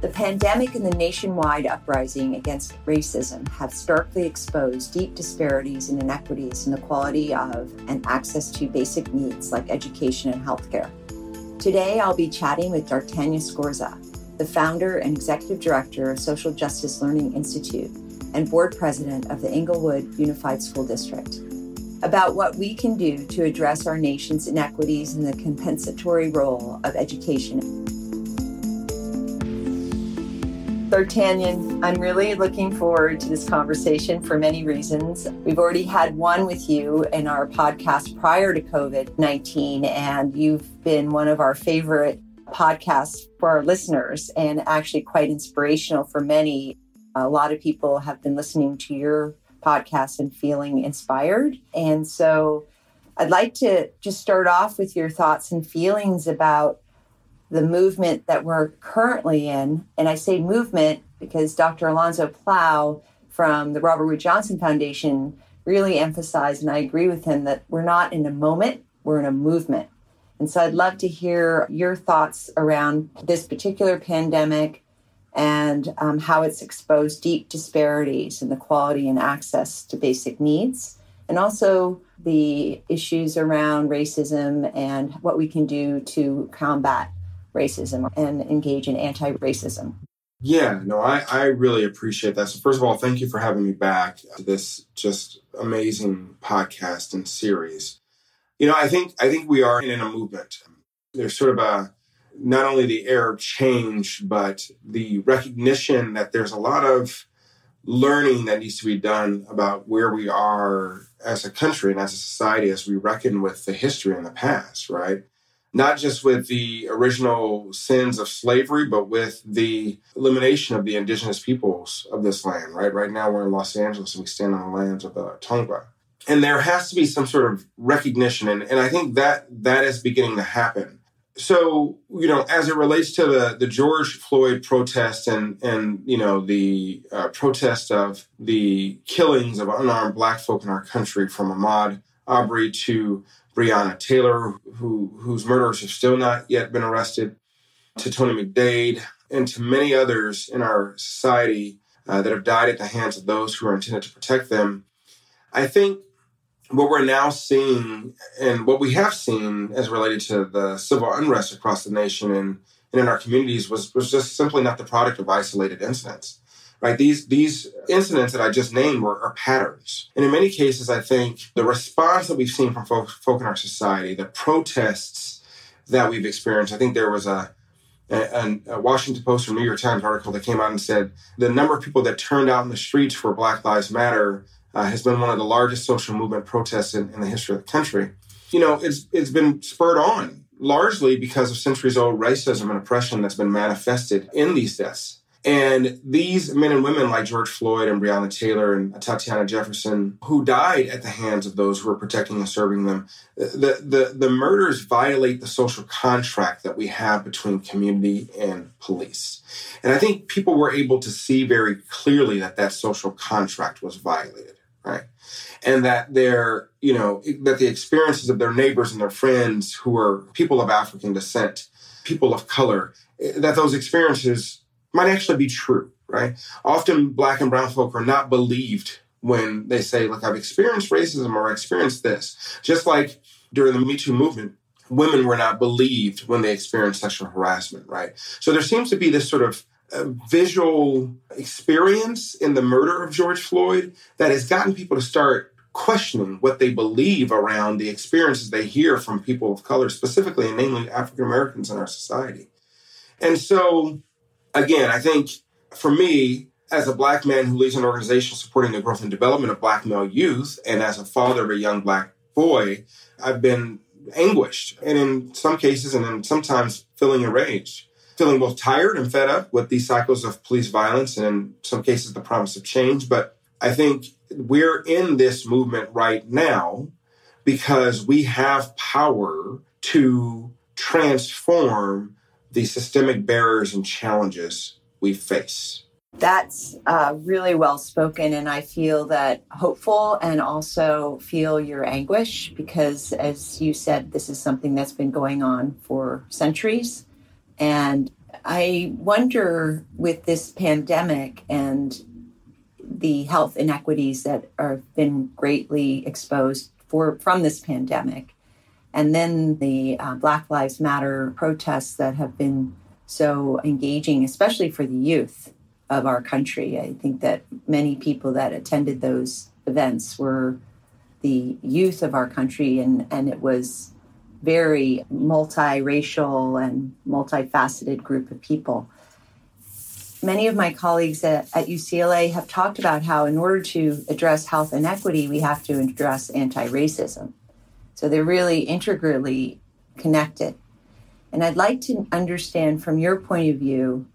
The pandemic and the nationwide uprising against racism have starkly exposed deep disparities and inequities in the quality of and access to basic needs like education and healthcare. Today, I'll be chatting with D'Artagnan Scorza, the founder and executive director of Social Justice Learning Institute and board president of the Inglewood Unified School District, about what we can do to address our nation's inequities and the compensatory role of education. D'Artagnan, I'm really looking forward to this conversation for many reasons. We've already had one with you in our podcast prior to COVID 19, and you've been one of our favorite podcasts for our listeners and actually quite inspirational for many. A lot of people have been listening to your podcast and feeling inspired. And so I'd like to just start off with your thoughts and feelings about the movement that we're currently in. And I say movement because Dr. Alonzo Plough from the Robert Wood Johnson Foundation really emphasized, and I agree with him, that we're not in a moment, we're in a movement. And so I'd love to hear your thoughts around this particular pandemic and um, how it's exposed deep disparities in the quality and access to basic needs, and also the issues around racism and what we can do to combat racism and engage in anti racism. Yeah, no, I, I really appreciate that. So, first of all, thank you for having me back to this just amazing podcast and series. You know, I think I think we are in a movement. There's sort of a not only the air of change, but the recognition that there's a lot of learning that needs to be done about where we are as a country and as a society as we reckon with the history in the past, right? Not just with the original sins of slavery, but with the elimination of the indigenous peoples of this land, right? Right now we're in Los Angeles and we stand on the lands of the Tongva. And there has to be some sort of recognition. And, and I think that that is beginning to happen. So, you know, as it relates to the, the George Floyd protest and, and, you know, the uh, protest of the killings of unarmed black folk in our country from Ahmaud Arbery to Breonna Taylor, who, whose murderers have still not yet been arrested, to Tony McDade, and to many others in our society uh, that have died at the hands of those who are intended to protect them. I think what we're now seeing and what we have seen as related to the civil unrest across the nation and, and in our communities was, was just simply not the product of isolated incidents right? These these incidents that I just named were are patterns, and in many cases, I think the response that we've seen from folk, folk in our society, the protests that we've experienced, I think there was a a, a Washington Post or New York Times article that came out and said the number of people that turned out in the streets for Black Lives Matter uh, has been one of the largest social movement protests in, in the history of the country. You know, it's it's been spurred on largely because of centuries old racism and oppression that's been manifested in these deaths. And these men and women like George Floyd and Breonna Taylor and Tatiana Jefferson, who died at the hands of those who were protecting and serving them, the, the, the murders violate the social contract that we have between community and police. And I think people were able to see very clearly that that social contract was violated, right? And that their, you know, that the experiences of their neighbors and their friends who are people of African descent, people of color, eh, that those experiences might actually be true, right? Often black and brown folk are not believed when they say, look, I've experienced racism or I experienced this. Just like during the Me Too movement, women were not believed when they experienced sexual harassment, right? So there seems to be this sort of uh, visual experience in the murder of George Floyd that has gotten people to start questioning what they believe around the experiences they hear from people of color, specifically and namely African Americans in our society. And so again, I think for me, as a black man who leads an organization supporting the growth and development of black male youth, and as a father of a young black boy, I've been anguished, and in some cases, and then sometimes feeling enraged, feeling both tired and fed up with these cycles of police violence, and in some cases, the promise of change. But I think we're in this movement right now because we have power to transform the systemic barriers and challenges we face. That's uh, really well spoken. And I feel that hopeful and also feel your anguish because, as you said, this is something that's been going on for centuries. And I wonder with this pandemic and the health inequities that have been greatly exposed for from this pandemic, and then the uh, Black Lives Matter protests that have been so engaging, especially for the youth of our country. I think that many people that attended those events were the youth of our country, and, and it was very multiracial and multifaceted group of people. Many of my colleagues at, at UCLA have talked about how, in order to address health inequity, we have to address anti racism. So they're really integrally connected. And I'd like to understand from your point of view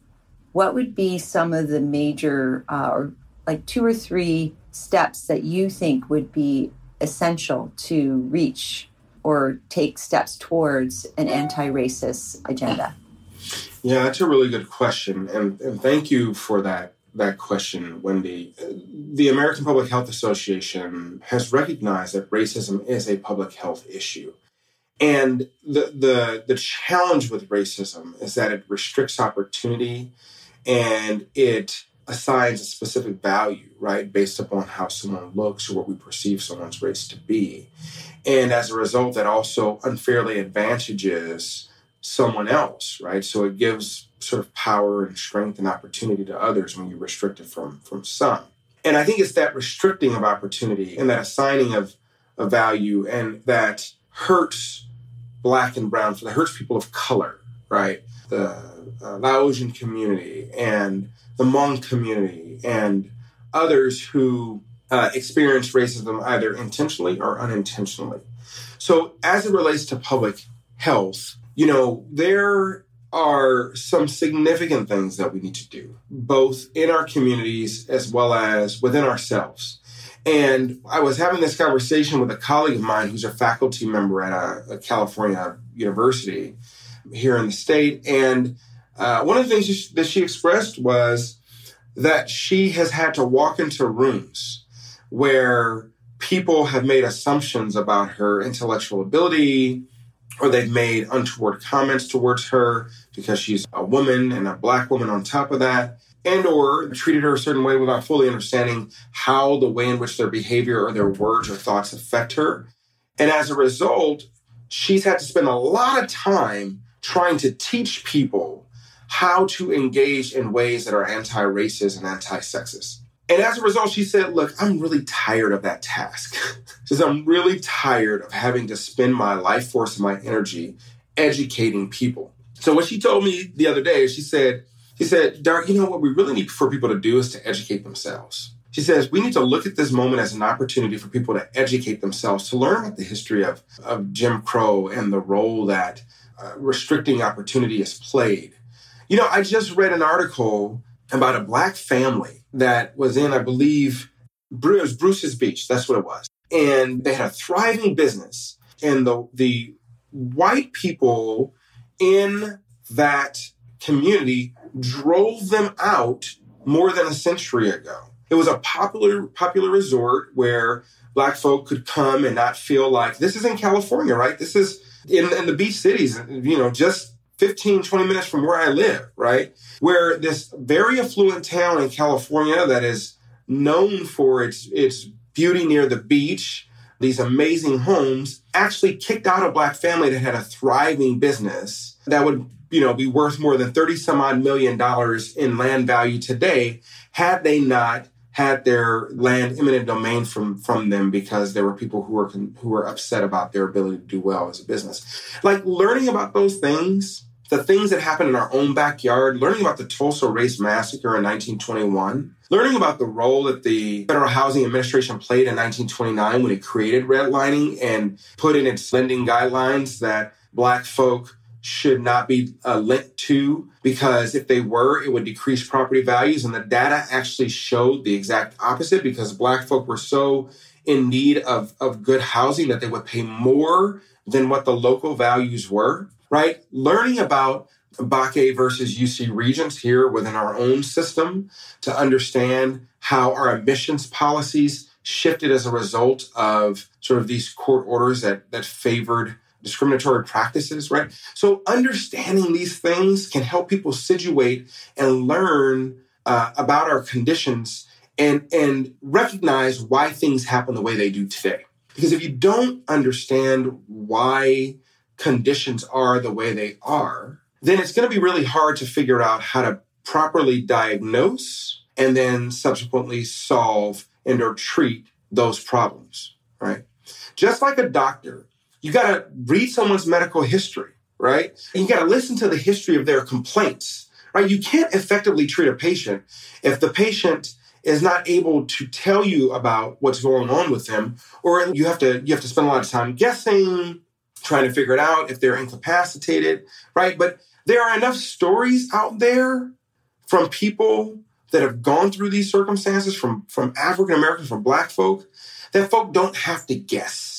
what would be some of the major, uh, or like two or three steps that you think would be essential to reach or take steps towards an anti racist agenda? Yeah, that's a really good question. And, and thank you for that, that question, Wendy. The American Public Health Association has recognized that racism is a public health issue. And the, the, the challenge with racism is that it restricts opportunity and it assigns a specific value, right, based upon how someone looks or what we perceive someone's race to be. And as a result, that also unfairly advantages someone else, right? So it gives sort of power and strength and opportunity to others when you restrict it from, from some. And I think it's that restricting of opportunity and that assigning of, of value and that hurts black and brown, so that hurts people of color, right? The uh, Laotian community and the Hmong community and others who uh, experience racism either intentionally or unintentionally. So, as it relates to public health, you know, there are some significant things that we need to do, both in our communities as well as within ourselves. And I was having this conversation with a colleague of mine who's a faculty member at a, a California university here in the state. And uh, one of the things that she expressed was that she has had to walk into rooms where people have made assumptions about her intellectual ability or they've made untoward comments towards her because she's a woman and a black woman on top of that and or treated her a certain way without fully understanding how the way in which their behavior or their words or thoughts affect her and as a result she's had to spend a lot of time trying to teach people how to engage in ways that are anti racist and anti sexist. And as a result, she said, Look, I'm really tired of that task. she says, I'm really tired of having to spend my life force and my energy educating people. So what she told me the other day, she said, she said, Dark, you know what we really need for people to do is to educate themselves. She says, we need to look at this moment as an opportunity for people to educate themselves, to learn about the history of, of Jim Crow and the role that uh, restricting opportunity has played you know, I just read an article about a black family that was in, I believe, Bruce, Bruce's Beach. That's what it was. And they had a thriving business. And the, the white people in that community drove them out more than a century ago. It was a popular, popular resort where black folk could come and not feel like this is in California, right? This is in, in the beach cities, you know, just 15, 20 minutes from where I live, right? Where this very affluent town in California that is known for its, its beauty near the beach, these amazing homes, actually kicked out a black family that had a thriving business that would, you know, be worth more than 30 some odd million dollars in land value today had they not had their land eminent domain from from them because there were people who were who were upset about their ability to do well as a business. Like learning about those things, the things that happened in our own backyard, learning about the Tulsa Race Massacre in 1921, learning about the role that the Federal Housing Administration played in 1929 when it created redlining and put in its lending guidelines that black folk should not be uh, lent to because if they were, it would decrease property values. And the data actually showed the exact opposite because black folk were so in need of, of good housing that they would pay more than what the local values were, right? Learning about Bakke versus UC Regents here within our own system to understand how our emissions policies shifted as a result of sort of these court orders that, that favored discriminatory practices, right? So understanding these things can help people situate and learn uh, about our conditions and and recognize why things happen the way they do today. Because if you don't understand why conditions are the way they are, then it's going to be really hard to figure out how to properly diagnose and then subsequently solve and or treat those problems, right? Just like a doctor, you got to read someone's medical history, right? And you got to listen to the history of their complaints, right? You can't effectively treat a patient if the patient is not able to tell you about what's going on with them, or you have to you have to spend a lot of time guessing, trying to figure it out if they're incapacitated, right? But there are enough stories out there from people that have gone through these circumstances, from from African Americans, from Black folk, that folk don't have to guess,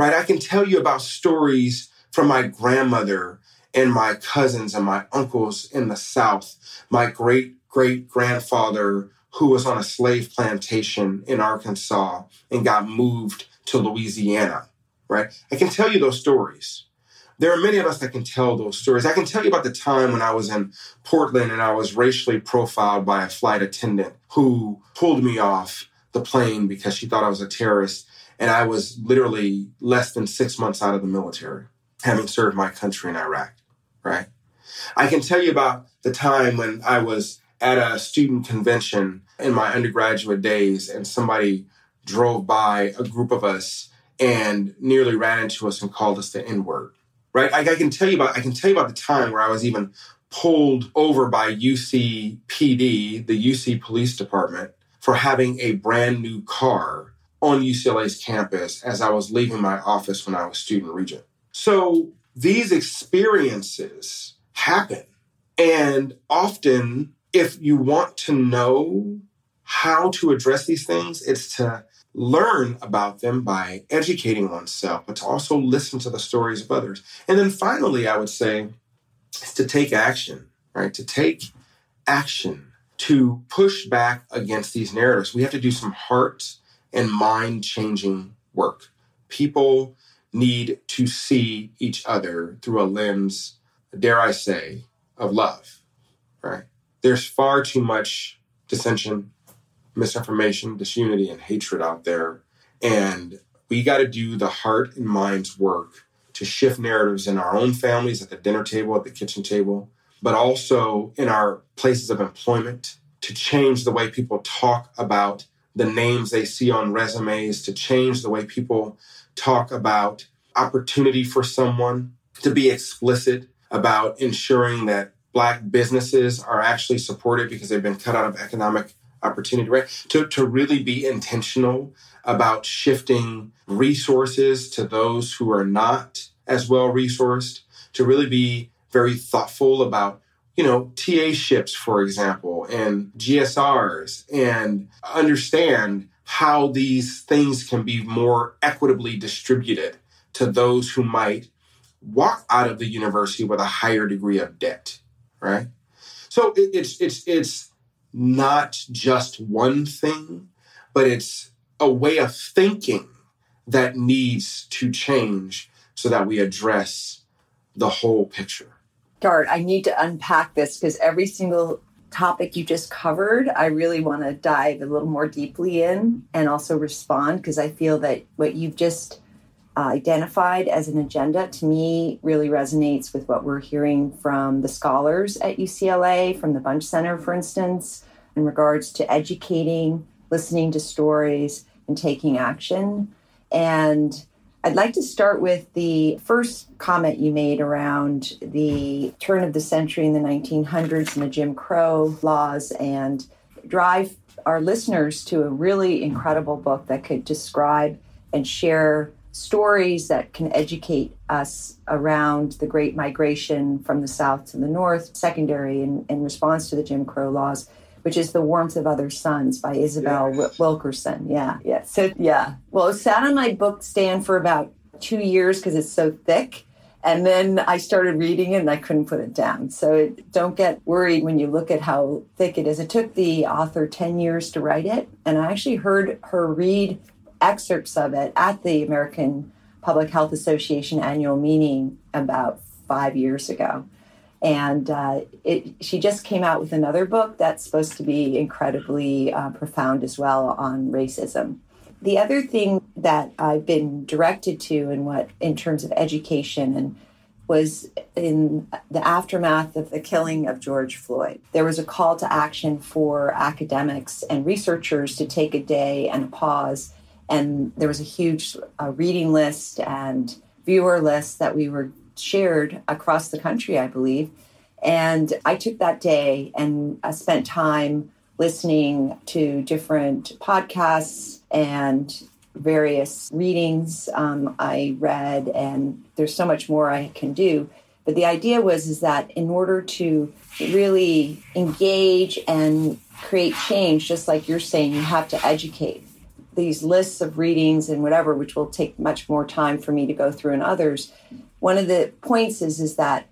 right? I can tell you about stories from my grandmother and my cousins and my uncles in the South, my great great grandfather who was on a slave plantation in Arkansas and got moved to Louisiana, right? I can tell you those stories. There are many of us that can tell those stories. I can tell you about the time when I was in Portland and I was racially profiled by a flight attendant who pulled me off the plane because she thought I was a terrorist. And I was literally less than six months out of the military, having served my country in Iraq, right? I can tell you about the time when I was at a student convention in my undergraduate days and somebody drove by a group of us and nearly ran into us and called us the N word. Right? I, I, can tell you about I can tell you about the time where I was even pulled over by UC PD, the UC Police Department, for having a brand new car on UCLA's campus as I was leaving my office when I was student regent. So these experiences happen. And often if you want to know how to address these things, it's to learn about them by educating oneself, but to also listen to the stories of others. And then finally, I would say is to take action, right? To take action to push back against these narratives. We have to do some heart and mind changing work. People need to see each other through a lens, dare I say, of love, right? there's far too much dissension, misinformation, disunity, and hatred out there. And we got to do the heart and mind's work to shift narratives in our own families, at the dinner table, at the kitchen table, but also in our places of employment to change the way people talk about the names they see on resumes, to change the way people talk about opportunity for someone, to be explicit about ensuring that black businesses are actually supported because they've been cut out of economic opportunity, right? To, to really be intentional about shifting resources to those who are not as well resourced, to really be very thoughtful about, you know, TA ships, for example, and GSRs, and understand how these things can be more equitably distributed to those who might walk out of the university with a higher degree of debt right? So it, it's it's it's not just one thing, but it's a way of thinking that needs to change so that we address the whole picture. Dart, I need to unpack this because every single topic you just covered, I really want to dive a little more deeply in and also respond because I feel that what you've just uh, identified as an agenda to me really resonates with what we're hearing from the scholars at UCLA, from the Bunche Center, for instance, in regards to educating, listening to stories, and taking action. And I'd like to start with the first comment you made around the turn of the century in the 1900s and the Jim Crow laws and drive our listeners to a really incredible book that could describe and share stories that can educate us around the great migration from the south to the north, secondary in, in response to the Jim Crow laws, which is The Warmth of Other Suns by Isabel. Wilkerson. Yeah, yeah. So, yeah. Well, it sat on my book stand for about two years because it's so thick. And then I started reading it and I couldn't put it down. So it, don't get worried when you look at how thick it is. It took the author 10 years to write it. And I actually heard her read excerpts of it at the American Public Health Association annual meeting about five years ago. And uh, it, she just came out with another book that's supposed to be incredibly uh, profound as well on racism. The other thing that I've been directed to in what in terms of education and was in the aftermath of the killing of George Floyd. There was a call to action for academics and researchers to take a day and a pause. And there was a huge uh, reading list and viewer list that we were shared across the country, I believe. And I took that day and I spent time listening to different podcasts and various readings um, I read, and there's so much more I can do. But the idea was is that in order to really engage and create change, just like you're saying, you have to educate. These lists of readings and whatever, which will take much more time for me to go through and others, one of the points is is that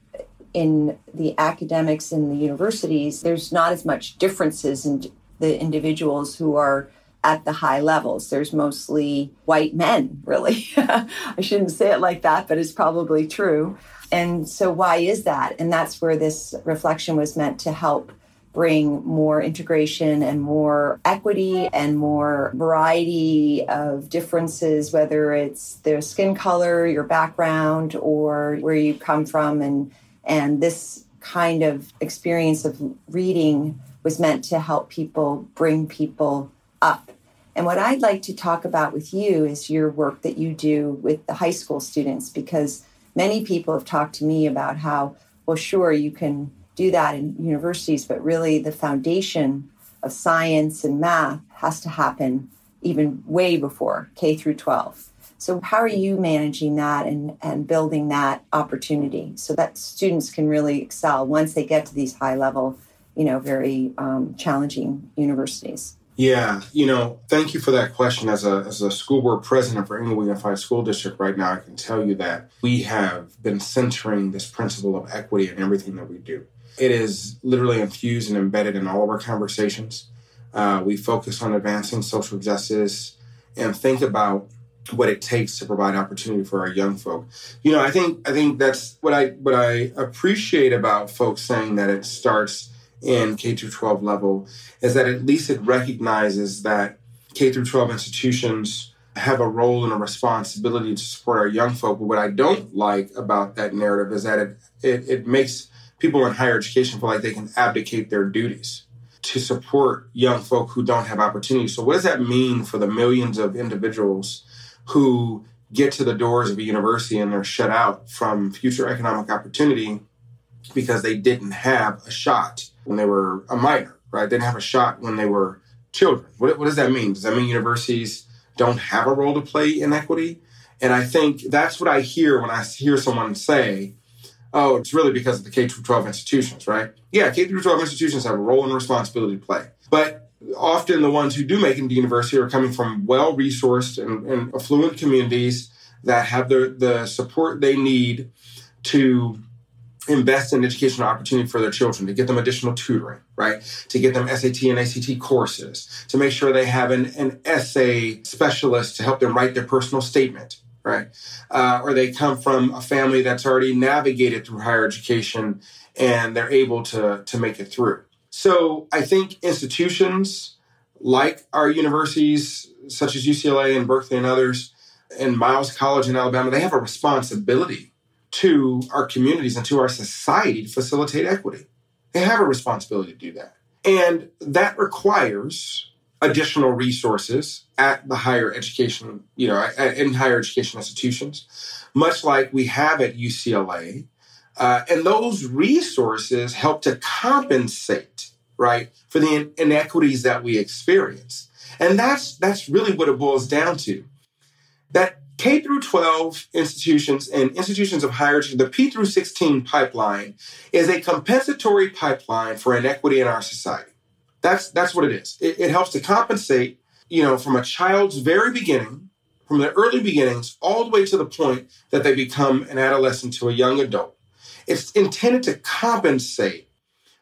in the academics in the universities, there's not as much differences in the individuals who are at the high levels. There's mostly white men, really. I shouldn't say it like that, but it's probably true. And so, why is that? And that's where this reflection was meant to help bring more integration and more equity and more variety of differences, whether it's their skin color, your background, or where you come from. And, and this kind of experience of reading was meant to help people bring people up. And what I'd like to talk about with you is your work that you do with the high school students, because many people have talked to me about how, well, sure, you can do that in universities, but really the foundation of science and math has to happen even way before K through 12. So how are you managing that and, and building that opportunity so that students can really excel once they get to these high level, you know, very um, challenging universities? Yeah, you know, thank you for that question. As a as a school board president for Inglewood Unified School District right now, I can tell you that we have been centering this principle of equity in everything that we do. It is literally infused and embedded in all of our conversations. Uh, we focus on advancing social justice and think about what it takes to provide opportunity for our young folk. You know, I think I think that's what I what I appreciate about folks saying that it starts in K through 12 level is that at least it recognizes that K through 12 institutions have a role and a responsibility to support our young folk. But what I don't like about that narrative is that it it, it makes people in higher education feel like they can abdicate their duties to support young folk who don't have opportunities. So what does that mean for the millions of individuals who get to the doors of a university and they're shut out from future economic opportunity because they didn't have a shot when they were a minor, right? They didn't have a shot when they were children. What, what does that mean? Does that mean universities don't have a role to play in equity? And I think that's what I hear when I hear someone say, oh, it's really because of the K 12 institutions, right? Yeah, K 12 institutions have a role and responsibility to play. But often the ones who do make it to university are coming from well resourced and, and affluent communities that have the, the support they need to invest in educational opportunity for their children, to get them additional tutoring, right? To get them SAT and ACT courses, to make sure they have an, an essay specialist to help them write their personal statement, right? Uh, or they come from a family that's already navigated through higher education and they're able to, to make it through. So I think institutions like our universities, such as UCLA and Berkeley and others, and Miles College in Alabama, they have a responsibility to our communities and to our society to facilitate equity. They have a responsibility to do that. And that requires additional resources at the higher education, you know, in higher education institutions, much like we have at UCLA. Uh, and those resources help to compensate, right, for the inequities that we experience. And that's that's really what it boils down to. That K through 12 institutions and institutions of higher education, the P through 16 pipeline is a compensatory pipeline for inequity in our society. That's that's what it is. It, it helps to compensate, you know, from a child's very beginning, from their early beginnings, all the way to the point that they become an adolescent to a young adult. It's intended to compensate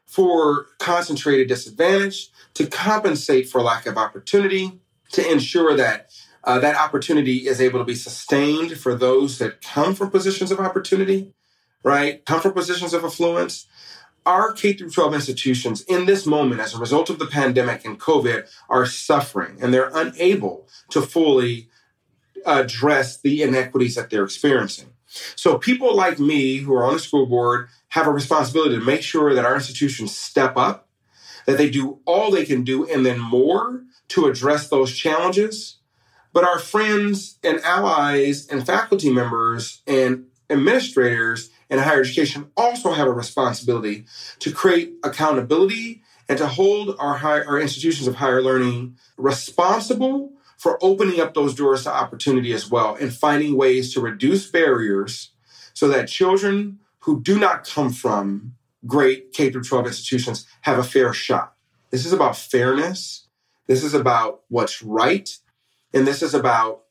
for concentrated disadvantage, to compensate for lack of opportunity, to ensure that uh, that opportunity is able to be sustained for those that come from positions of opportunity, right? Come from positions of affluence. Our K through 12 institutions in this moment, as a result of the pandemic and COVID, are suffering and they're unable to fully address the inequities that they're experiencing. So people like me who are on the school board have a responsibility to make sure that our institutions step up, that they do all they can do and then more to address those challenges. But our friends and allies and faculty members and administrators in higher education also have a responsibility to create accountability and to hold our, high, our institutions of higher learning responsible for opening up those doors to opportunity as well and finding ways to reduce barriers so that children who do not come from great K through 12 institutions have a fair shot. This is about fairness. This is about what's right. And this is about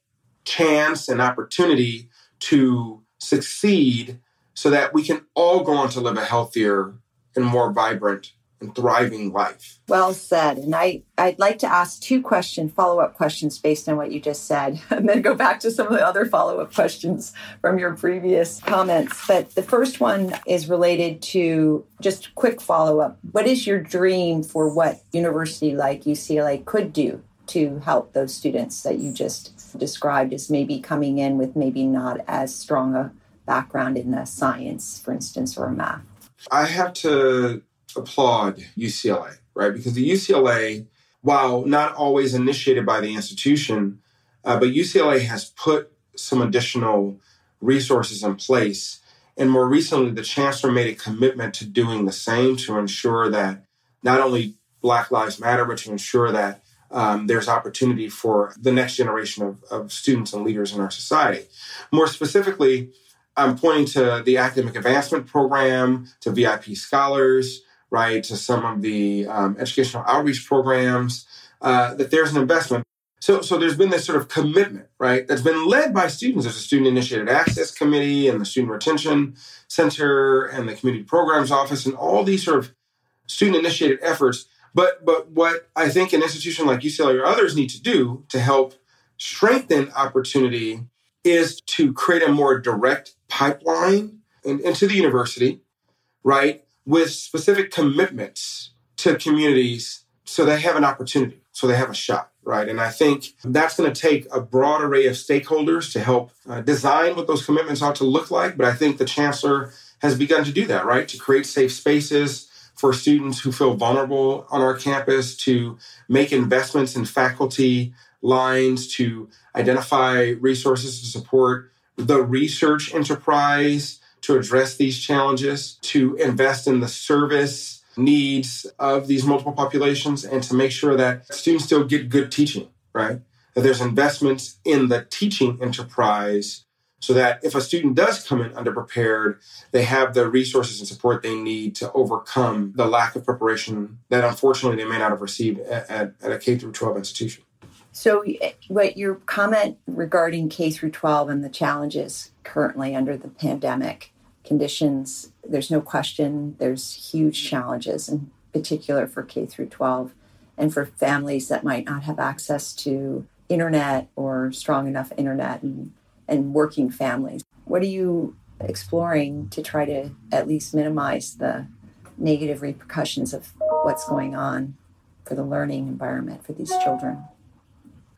chance and opportunity to succeed so that we can all go on to live a healthier and more vibrant and thriving life. Well said. And I, I'd like to ask two question, follow-up questions based on what you just said, and then go back to some of the other follow-up questions from your previous comments. But the first one is related to just quick follow-up. What is your dream for what university like UCLA could do to help those students that you just described as maybe coming in with maybe not as strong a background in the science, for instance, or math? I have to applaud UCLA, right? Because the UCLA, while not always initiated by the institution, uh, but UCLA has put some additional resources in place. And more recently, the chancellor made a commitment to doing the same to ensure that not only Black Lives Matter, but to ensure that um, there's opportunity for the next generation of, of students and leaders in our society. More specifically, I'm pointing to the academic advancement program, to VIP scholars, right, to some of the um, educational outreach programs, uh, that there's an investment. So, so there's been this sort of commitment, right, that's been led by students. There's a student initiated access committee and the student retention center and the community programs office and all these sort of student initiated efforts. But, but what I think an institution like UCLA or others need to do to help strengthen opportunity is to create a more direct pipeline and into the university, right? with specific commitments to communities so they have an opportunity, so they have a shot, right? And I think that's going to take a broad array of stakeholders to help uh, design what those commitments ought to look like. But I think the chancellor has begun to do that, right? To create safe spaces for students who feel vulnerable on our campus, to make investments in faculty lines, to identify resources to support the research enterprise to address these challenges, to invest in the service needs of these multiple populations, and to make sure that students still get good teaching, right? That there's investments in the teaching enterprise so that if a student does come in underprepared, they have the resources and support they need to overcome the lack of preparation that unfortunately they may not have received at, at, at a K through 12 institution. So, eh, what your comment regarding K through 12 and the challenges currently under the pandemic conditions, there's no question there's huge challenges, in particular for K through 12 and for families that might not have access to internet or strong enough internet and, and working families. What are you exploring to try to at least minimize the negative repercussions of what's going on for the learning environment for these children?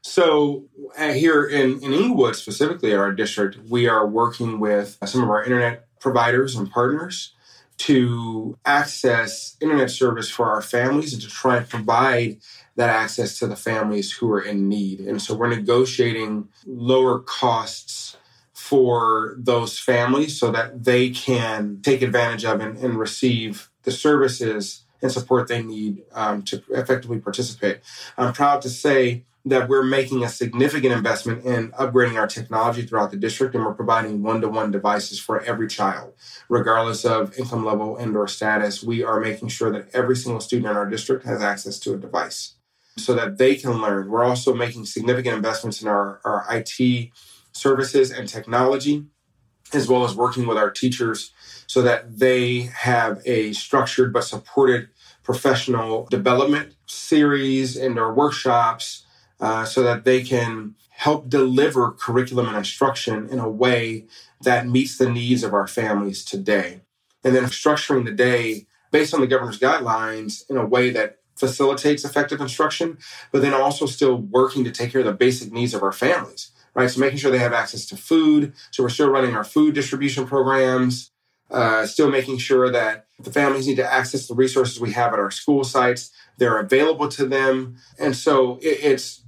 So, uh, here in, in Inglewood, specifically our district, we are working with some of our internet providers and partners to access internet service for our families and to try and provide that access to the families who are in need. And so we're negotiating lower costs for those families so that they can take advantage of and, and receive the services and support they need um, to effectively participate. I'm proud to say that we're making a significant investment in upgrading our technology throughout the district and we're providing one-to-one devices for every child regardless of income level and or status. We are making sure that every single student in our district has access to a device so that they can learn. We're also making significant investments in our, our it services and technology as well as working with our teachers so that they have a structured but supported professional development series and our workshops uh, so that they can help deliver curriculum and instruction in a way that meets the needs of our families today. And then structuring the day based on the governor's guidelines in a way that facilitates effective instruction, but then also still working to take care of the basic needs of our families, right? So making sure they have access to food. So we're still running our food distribution programs, uh, still making sure that the families need to access the resources we have at our school sites. They're available to them. And so it, it's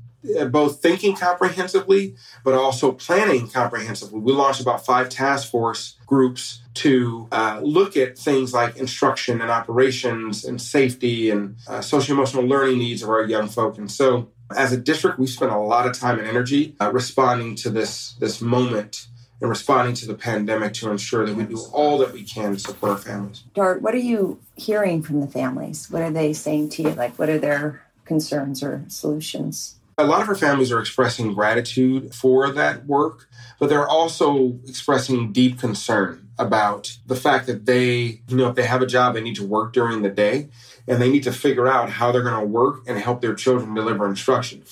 both thinking comprehensively, but also planning comprehensively. We launched about five task force groups to uh, look at things like instruction and operations and safety and uh, social emotional learning needs of our young folk. And so, as a district, we spent a lot of time and energy uh, responding to this this moment and responding to the pandemic to ensure that we do all that we can to support our families. Dart, what are you hearing from the families? What are they saying to you? Like, what are their concerns or solutions? A lot of our families are expressing gratitude for that work, but they're also expressing deep concern about the fact that they, you know, if they have a job, they need to work during the day and they need to figure out how they're going to work and help their children deliver instruction,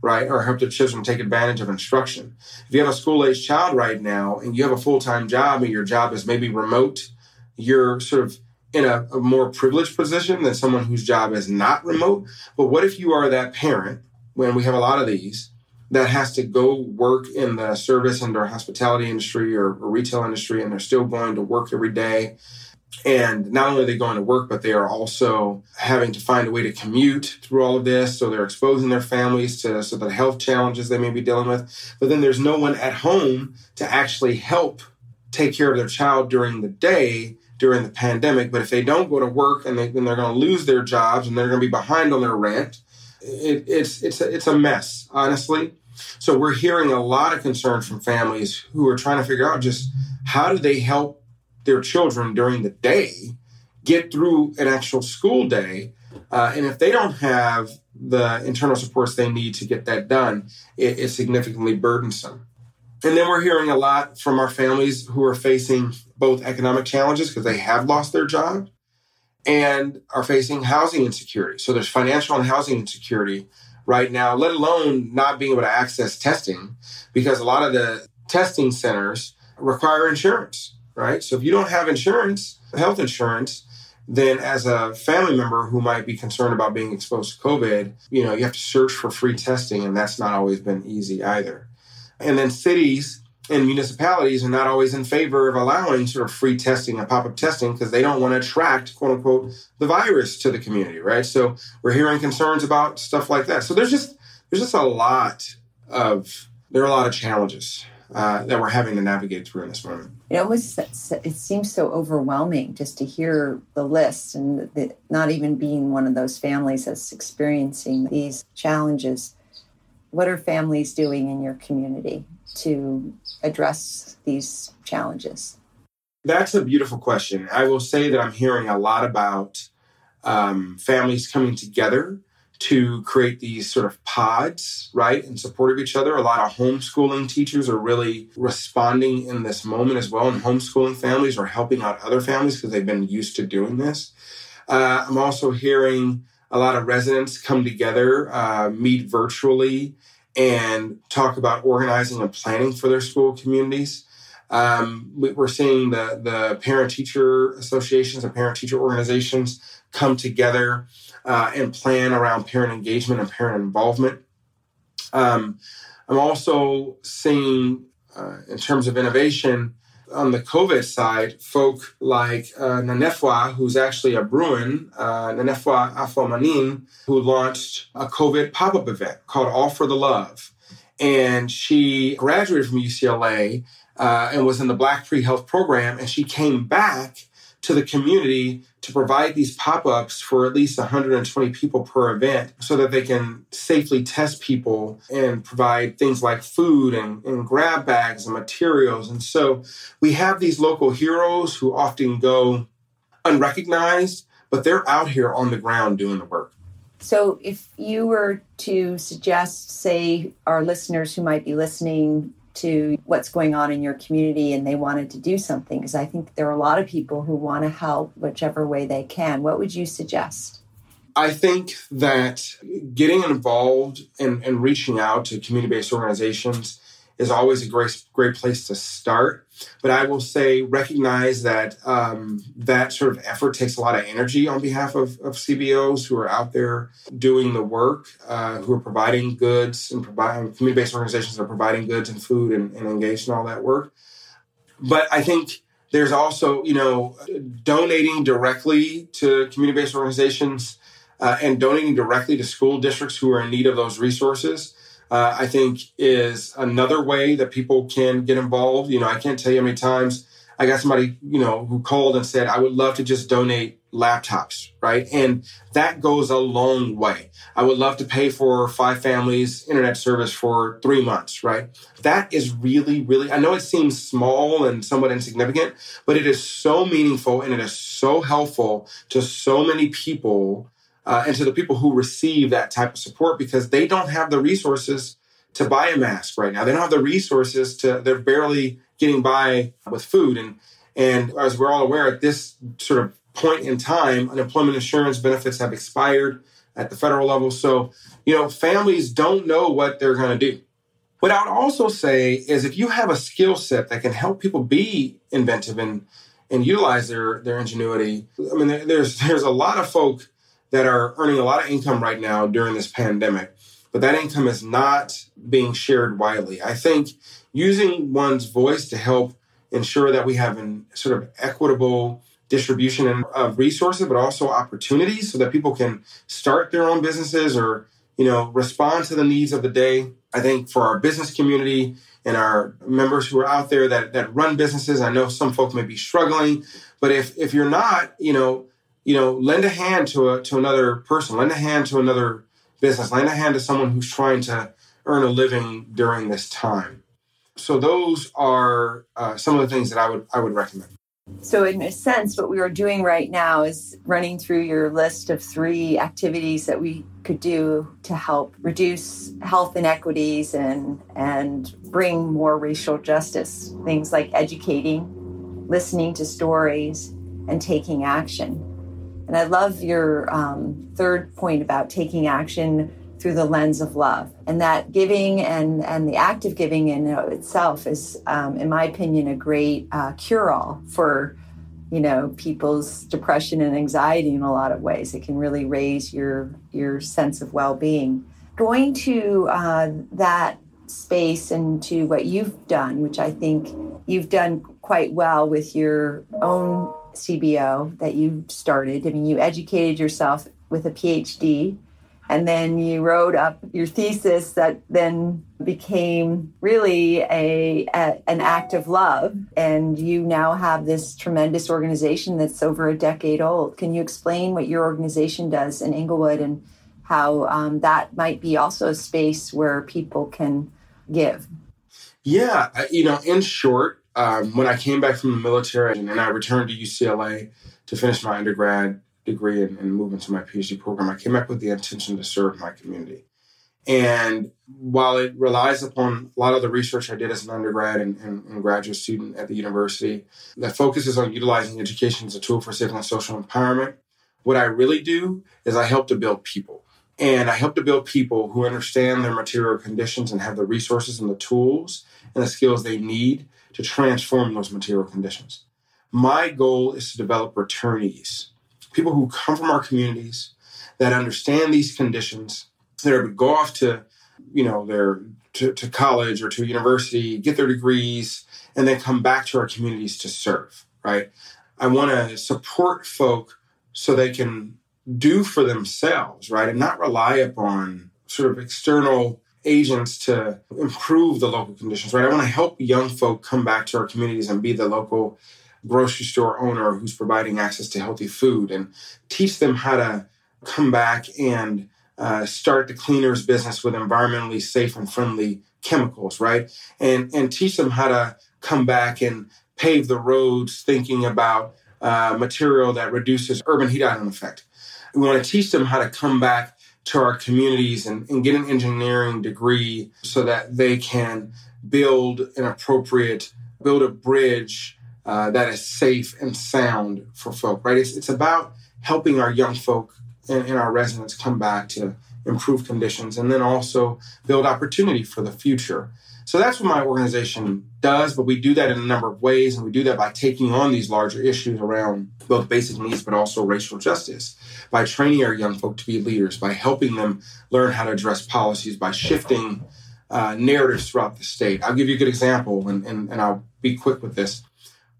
right? Or help their children take advantage of instruction. If you have a school age child right now and you have a full time job and your job is maybe remote, you're sort of in a, a more privileged position than someone whose job is not remote. But what if you are that parent? When we have a lot of these that has to go work in the service and or hospitality industry or, or, retail industry and they're still going to work every day. And not only are they going to work but they are also having to find a way to commute through all of this. So they're exposing their families to so the health challenges they may be dealing with. But then there's no one at home to actually help take care of their child during the day during the pandemic. But if they don't go to work and they, then they're going to lose their jobs and they're going to be behind on their rent it, it's it's a, it's a mess, honestly. So we're hearing a lot of concern from families who are trying to figure out just how do they help their children during the day get through an actual school day, uh, and if they don't have the internal supports they need to get that done, it, it's significantly burdensome. And then we're hearing a lot from our families who are facing both economic challenges because they have lost their job and are facing housing insecurity. So there's financial and housing insecurity right now, let alone not being able to access testing because a lot of the testing centers require insurance, right? So if you don't have insurance, health insurance, then as a family member who might be concerned about being exposed to COVID, you know, you have to search for free testing and that's not always been easy either. And then cities and municipalities are not always in favor of allowing sort of free testing and pop-up testing because they don't want to attract quote unquote the virus to the community right so we're hearing concerns about stuff like that so there's just there's just a lot of there are a lot of challenges uh, that we're having to navigate through in this moment. It almost it seems so overwhelming just to hear the list and the, not even being one of those families that's experiencing these challenges. What are families doing in your community to address these challenges? That's a beautiful question. I will say that I'm hearing a lot about um, families coming together to create these sort of pods, right, in support of each other. A lot of homeschooling teachers are really responding in this moment as well, and homeschooling families are helping out other families because they've been used to doing this. Uh, I'm also hearing a lot of residents come together, uh, meet virtually, and talk about organizing and planning for their school communities. Um, we're seeing the, the parent teacher associations and parent teacher organizations come together uh, and plan around parent engagement and parent involvement. Um, I'm also seeing, uh, in terms of innovation, on the COVID side, folk like uh, Nanefwa, who's actually a Bruin, uh, Nanefwa Afomanin, who launched a COVID pop up event called All for the Love. And she graduated from UCLA uh, and was in the Black Pre Health program. And she came back to the community to provide these pop-ups for at least 120 people per event so that they can safely test people and provide things like food and, and grab bags and materials. And so we have these local heroes who often go unrecognized but they're out here on the ground doing the work. So if you were to suggest say our listeners who might be listening to what's going on in your community and they wanted to do something because I think there are a lot of people who want to help whichever way they can. What would you suggest? I think that getting involved and, and reaching out to community based organizations is always a great, great place to start. But I will say, recognize that um, that sort of effort takes a lot of energy on behalf of, of CBOs who are out there doing the work, uh, who are providing goods and providing community based organizations are providing goods and food and, and engaged in all that work. But I think there's also, you know, donating directly to community based organizations uh, and donating directly to school districts who are in need of those resources. Uh, I think is another way that people can get involved. You know, I can't tell you how many times I got somebody, you know, who called and said, I would love to just donate laptops, right? And that goes a long way. I would love to pay for five families internet service for three months, right? That is really, really, I know it seems small and somewhat insignificant, but it is so meaningful and it is so helpful to so many people uh, and to the people who receive that type of support because they don't have the resources to buy a mask right now. They don't have the resources to, they're barely getting by with food. And, and as we're all aware, at this sort of point in time, unemployment insurance benefits have expired at the federal level. So, you know, families don't know what they're going to do. What I would also say is if you have a skill set that can help people be inventive and, and utilize their, their ingenuity, I mean, there's, there's a lot of folk that are earning a lot of income right now during this pandemic, but that income is not being shared widely. I think using one's voice to help ensure that we have an sort of equitable distribution of resources, but also opportunities so that people can start their own businesses or, you know, respond to the needs of the day. I think for our business community and our members who are out there that, that run businesses, I know some folks may be struggling, but if, if you're not, you know, you know, lend a hand to a, to another person, lend a hand to another business, lend a hand to someone who's trying to earn a living during this time. So those are uh, some of the things that I would I would recommend. So, in a sense, what we are doing right now is running through your list of three activities that we could do to help reduce health inequities and, and bring more racial justice. Things like educating, listening to stories, and taking action. And I love your um, third point about taking action through the lens of love. And that giving and, and the act of giving in itself is, um, in my opinion, a great uh, cure all for you know people's depression and anxiety in a lot of ways. It can really raise your your sense of well being. Going to uh, that space and to what you've done, which I think you've done quite well with your own CBO that you started. I mean, you educated yourself with a PhD and then you wrote up your thesis that then became really a, a, an act of love and you now have this tremendous organization that's over a decade old can you explain what your organization does in inglewood and how um, that might be also a space where people can give yeah you know in short um, when i came back from the military and i returned to ucla to finish my undergrad degree and, and move into my PhD program, I came back with the intention to serve my community. And while it relies upon a lot of the research I did as an undergrad and, and, and, graduate student at the university that focuses on utilizing education as a tool for civil and social empowerment, what I really do is I help to build people. And I help to build people who understand their material conditions and have the resources and the tools and the skills they need to transform those material conditions. My goal is to develop returnees people who come from our communities that understand these conditions, that are go off to, you know, their to, to college or to university, get their degrees, and then come back to our communities to serve, right? I want to support folk so they can do for themselves, right? And not rely upon sort of external agents to improve the local conditions, right? I want to help young folk come back to our communities and be the local grocery store owner who's providing access to healthy food and teach them how to come back and uh, start the cleaners business with environmentally safe and friendly chemicals, right? And and teach them how to come back and pave the roads, thinking about uh, material that reduces urban heat island effect. We want to teach them how to come back to our communities and, and get an engineering degree so that they can build an appropriate, build a bridge uh, that is safe and sound for folk, right? It's, it's about helping our young folk and, in our residents come back to improve conditions and then also build opportunity for the future. So that's what my organization does, but we do that in a number of ways, and we do that by taking on these larger issues around both basic needs but also racial justice, by training our young folk to be leaders, by helping them learn how to address policies, by shifting uh, narratives throughout the state. I'll give you a good example, and, and, and I'll be quick with this.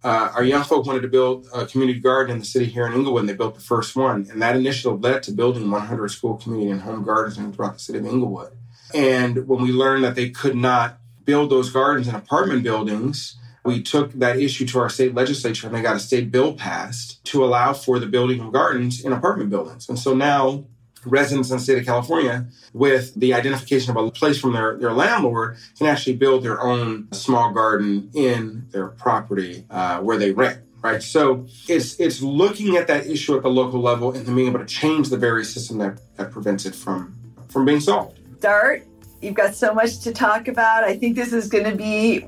Uh, our young folk wanted to build a community garden in the city here in Inglewood, and they built the first one. And that initiative led to building 100 school community and home gardens throughout the city of Inglewood. And when we learned that they could not build those gardens in apartment buildings, we took that issue to our state legislature and they got a state bill passed to allow for the building of gardens in apartment buildings. And so now residents in the state of California with the identification of a place from their, their landlord can actually build their own small garden in their property uh, where they rent. Right. So it's it's looking at that issue at the local level and then being able to change the very system that, that prevents it from from being solved. Dart, you've got so much to talk about. I think this is going to be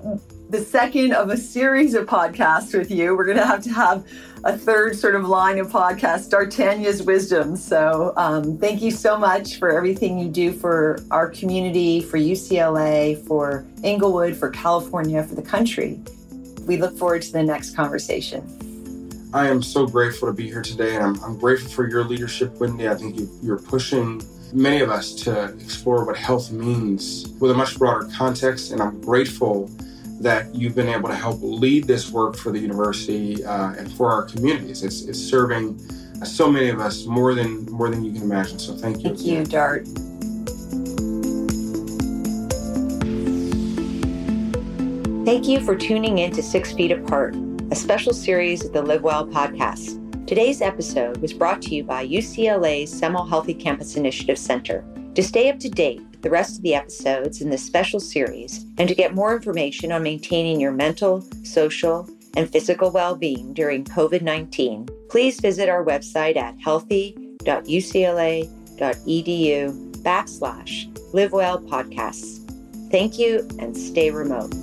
the second of a series of podcasts with you. We're going to have to have a third sort of line of podcasts, D'Artagnan's Wisdom. So um, thank you so much for everything you do for our community, for UCLA, for Inglewood, for California, for the country. We look forward to the next conversation. I am so grateful to be here today, and I'm, I'm grateful for your leadership, Wendy. I think you, you're pushing many of us to explore what health means with a much broader context, and I'm grateful that you've been able to help lead this work for the university uh, and for our communities. It's, it's serving so many of us more than more than you can imagine. So thank you. Thank you, Dart. Thank you for tuning in to Six Feet Apart, a special series of the Live Well podcast. Today's episode was brought to you by UCLA's Semel Healthy Campus Initiative Center. To stay up to date the rest of the episodes in this special series, and to get more information on maintaining your mental, social, and physical well being during COVID 19, please visit our website at healthy.ucla.edu backslash livewell podcasts. Thank you and stay remote.